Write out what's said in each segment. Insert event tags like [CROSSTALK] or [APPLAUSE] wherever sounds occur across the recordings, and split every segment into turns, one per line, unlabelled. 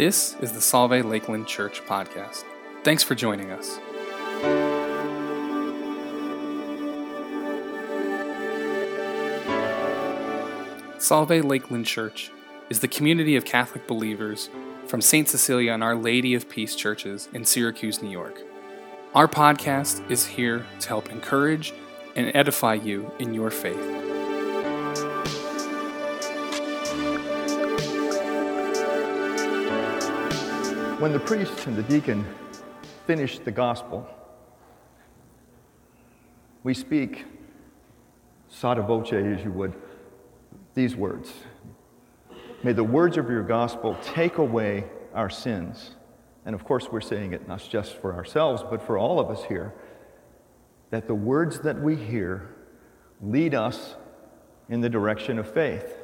This is the Solvay Lakeland Church podcast. Thanks for joining us. Solvay Lakeland Church is the community of Catholic believers from St. Cecilia and Our Lady of Peace churches in Syracuse, New York. Our podcast is here to help encourage and edify you in your faith.
When the priest and the deacon finish the gospel, we speak sotto voce, as you would, these words May the words of your gospel take away our sins. And of course, we're saying it not just for ourselves, but for all of us here, that the words that we hear lead us in the direction of faith.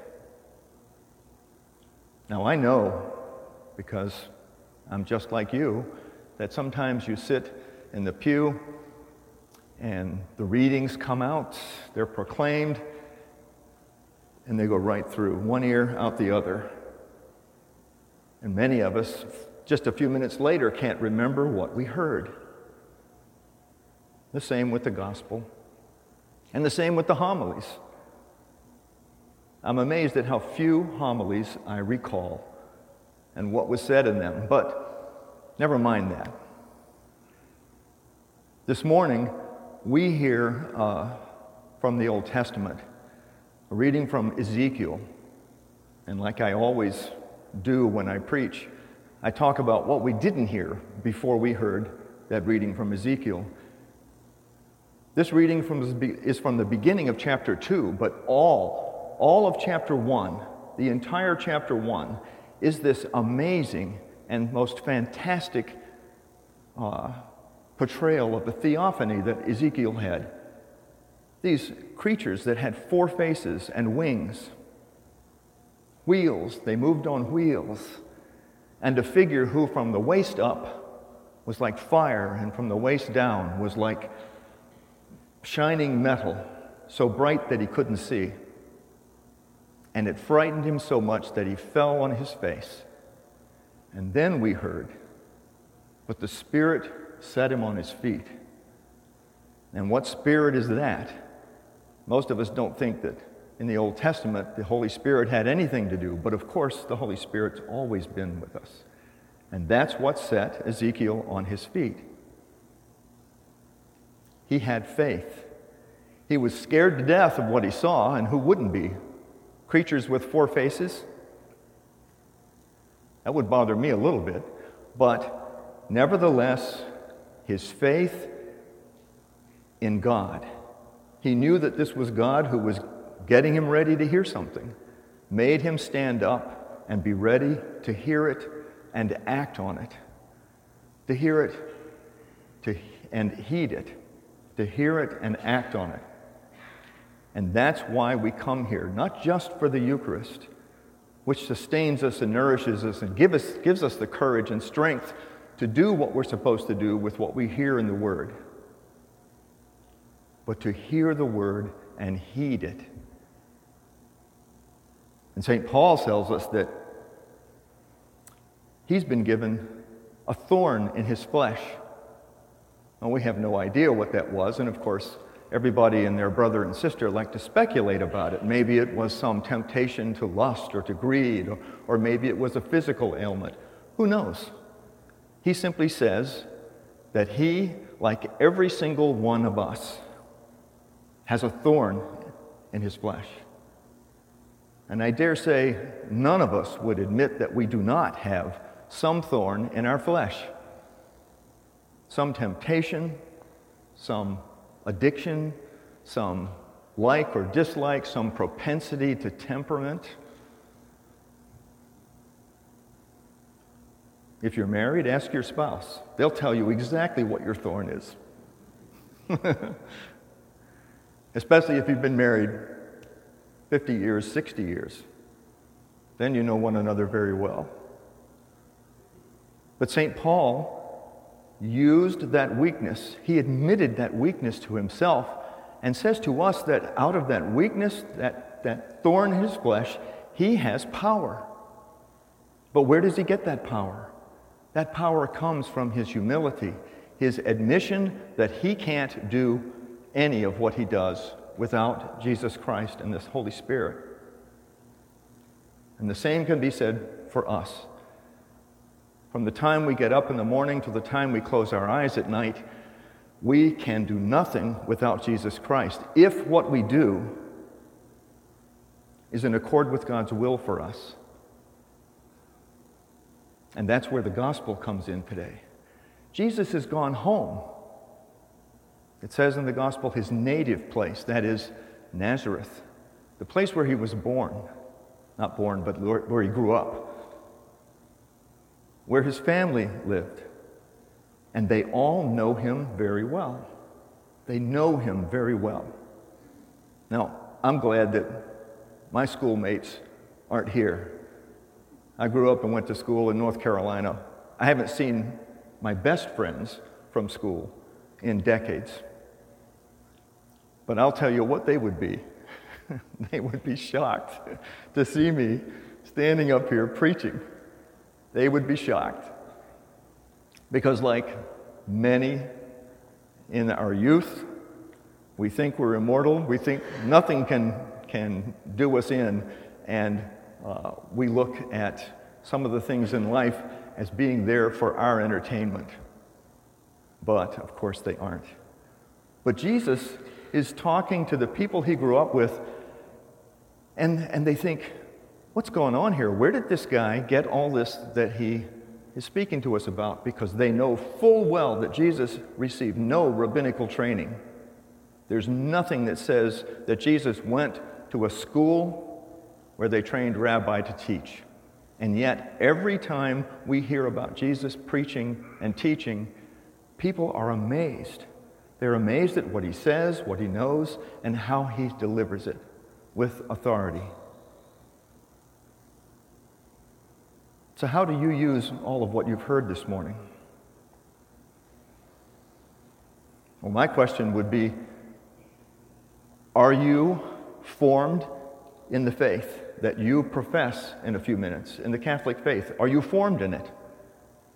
Now, I know because I'm just like you, that sometimes you sit in the pew and the readings come out, they're proclaimed, and they go right through, one ear out the other. And many of us, just a few minutes later, can't remember what we heard. The same with the gospel, and the same with the homilies. I'm amazed at how few homilies I recall and what was said in them. But never mind that. This morning, we hear uh, from the Old Testament a reading from Ezekiel. And like I always do when I preach, I talk about what we didn't hear before we heard that reading from Ezekiel. This reading from, is from the beginning of chapter 2, but all, all of chapter 1, the entire chapter 1, is this amazing and most fantastic uh, portrayal of the theophany that Ezekiel had. These creatures that had four faces and wings, wheels, they moved on wheels, and a figure who from the waist up was like fire, and from the waist down was like shining metal, so bright that he couldn't see and it frightened him so much that he fell on his face. And then we heard, but the Spirit set him on his feet. And what spirit is that? Most of us don't think that in the Old Testament the Holy Spirit had anything to do, but of course the Holy Spirit's always been with us. And that's what set Ezekiel on his feet. He had faith. He was scared to death of what he saw, and who wouldn't be creatures with four faces. That would bother me a little bit. But nevertheless, his faith in God, he knew that this was God who was getting him ready to hear something, made him stand up and be ready to hear it and act on it. To hear it to, and heed it, to hear it and act on it. And that's why we come here, not just for the Eucharist, which sustains us and nourishes us and give us, gives us the courage and strength to do what we're supposed to do with what we hear in the Word, but to hear the Word and heed it. And St. Paul tells us that he's been given a thorn in his flesh. And we have no idea what that was, and of course, everybody and their brother and sister like to speculate about it. Maybe it was some temptation to lust or to greed, or, or maybe it was a physical ailment. Who knows? He simply says that he, like every single one of us, has a thorn in his flesh. And I dare say none of us would admit that we do not have some thorn in our flesh, some temptation, some addiction, some like or dislike, some propensity to temperament. If you're married, ask your spouse. They'll tell you exactly what your thorn is. [LAUGHS] Especially if you've been married 50 years, 60 years. Then you know one another very well. But St. Paul used that weakness. He admitted that weakness to himself and says to us that out of that weakness, that, that thorn in his flesh, he has power. But where does he get that power? That power comes from his humility, his admission that he can't do any of what he does without Jesus Christ and this Holy Spirit. And the same can be said for us. From the time we get up in the morning to the time we close our eyes at night, we can do nothing without Jesus Christ if what we do is in accord with God's will for us. And that's where the gospel comes in today. Jesus has gone home. It says in the gospel his native place, that is Nazareth, the place where he was born. Not born, but where he grew up, where his family lived. And they all know him very well. They know him very well. Now, I'm glad that my schoolmates aren't here. I grew up and went to school in North Carolina. I haven't seen my best friends from school in decades. But I'll tell you what they would be. [LAUGHS] they would be shocked [LAUGHS] to see me standing up here preaching. They would be shocked. Because, like many in our youth, we think we're immortal, we think nothing can, can do us in, and uh, we look at some of the things in life as being there for our entertainment. But, of course, they aren't. But Jesus is talking to the people he grew up with, and, and they think, what's going on here? Where did this guy get all this that he is speaking to us about? Because they know full well that Jesus received no rabbinical training. There's nothing that says that Jesus went to a school where they trained rabbi to teach. And yet, every time we hear about Jesus preaching and teaching, people are amazed. They're amazed at what he says, what he knows, and how he delivers it with authority. So, how do you use all of what you've heard this morning? Well, my question would be Are you formed in the faith? that you profess in a few minutes in the Catholic faith? Are you formed in it?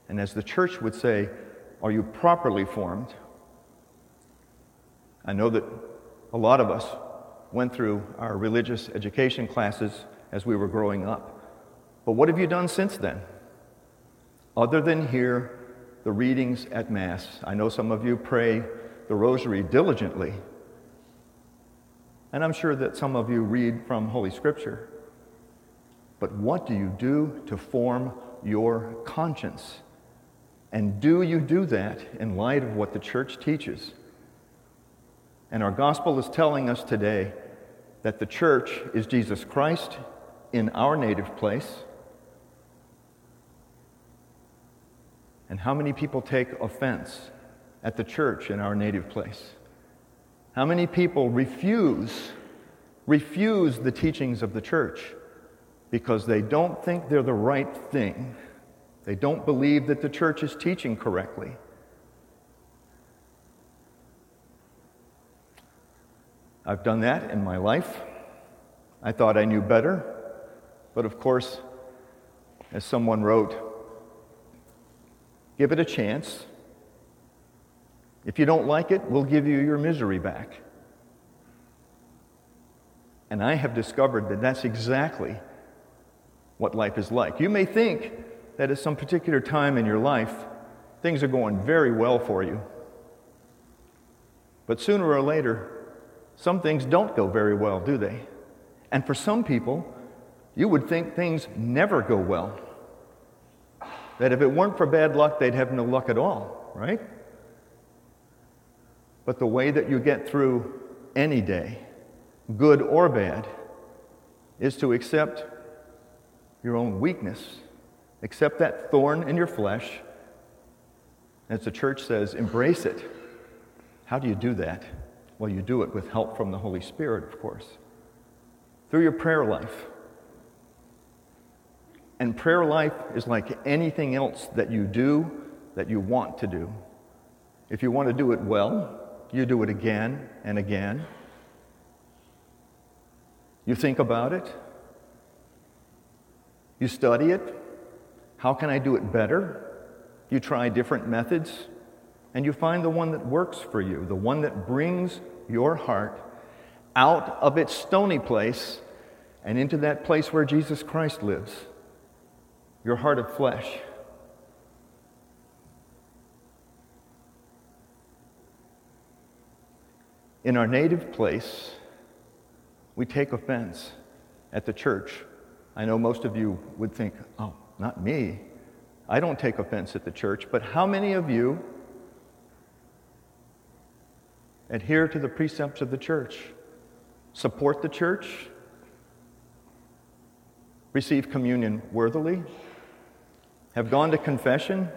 And as the church would say, are you properly formed? I know that a lot of us went through our religious education classes as we were growing up. But what have you done since then? Other than hear the readings at Mass, I know some of you pray the Rosary diligently. And I'm sure that some of you read from Holy Scripture. But what do you do to form your conscience? And do you do that in light of what the church teaches? And our gospel is telling us today that the church is Jesus Christ in our native place. And how many people take offense at the church in our native place? How many people refuse refuse the teachings of the church? because they don't think they're the right thing. They don't believe that the church is teaching correctly. I've done that in my life. I thought I knew better. But of course, as someone wrote, give it a chance. If you don't like it, we'll give you your misery back. And I have discovered that that's exactly what life is like. You may think that at some particular time in your life, things are going very well for you. But sooner or later, some things don't go very well, do they? And for some people, you would think things never go well. That if it weren't for bad luck, they'd have no luck at all, right? But the way that you get through any day, good or bad, is to accept your own weakness. Accept that thorn in your flesh. As the church says, embrace it. How do you do that? Well, you do it with help from the Holy Spirit, of course, through your prayer life. And prayer life is like anything else that you do that you want to do. If you want to do it well, you do it again and again. You think about it, you study it, How can I do it better? You try different methods, and you find the one that works for you, the one that brings your heart out of its stony place and into that place where Jesus Christ lives, your heart of flesh. In our native place, we take offense at the church. I know most of you would think, oh, not me. I don't take offense at the church, but how many of you adhere to the precepts of the church? Support the church? Receive communion worthily? Have gone to confession?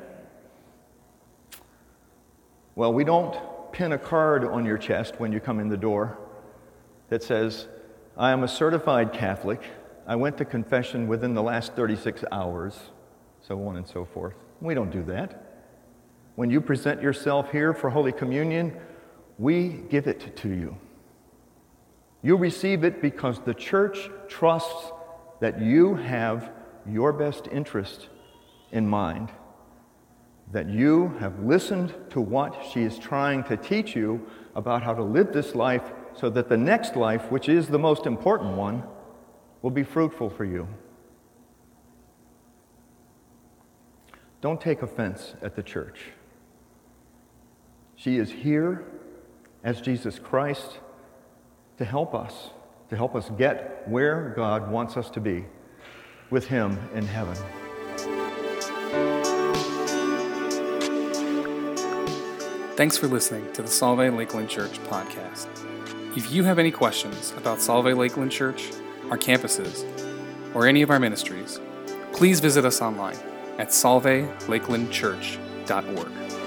Well, we don't pin a card on your chest when you come in the door that says, I am a certified Catholic. I went to confession within the last 36 hours, so on and so forth. We don't do that. When you present yourself here for Holy Communion, we give it to you. You receive it because the church trusts that you have your best interest in mind that you have listened to what she is trying to teach you about how to live this life so that the next life, which is the most important one, will be fruitful for you. Don't take offense at the church. She is here as Jesus Christ to help us, to help us get where God wants us to be with Him in heaven.
Thanks for listening to the Solvay Lakeland Church podcast. If you have any questions about Solvay Lakeland Church, our campuses, or any of our ministries, please visit us online at solvaylakelandchurch.org.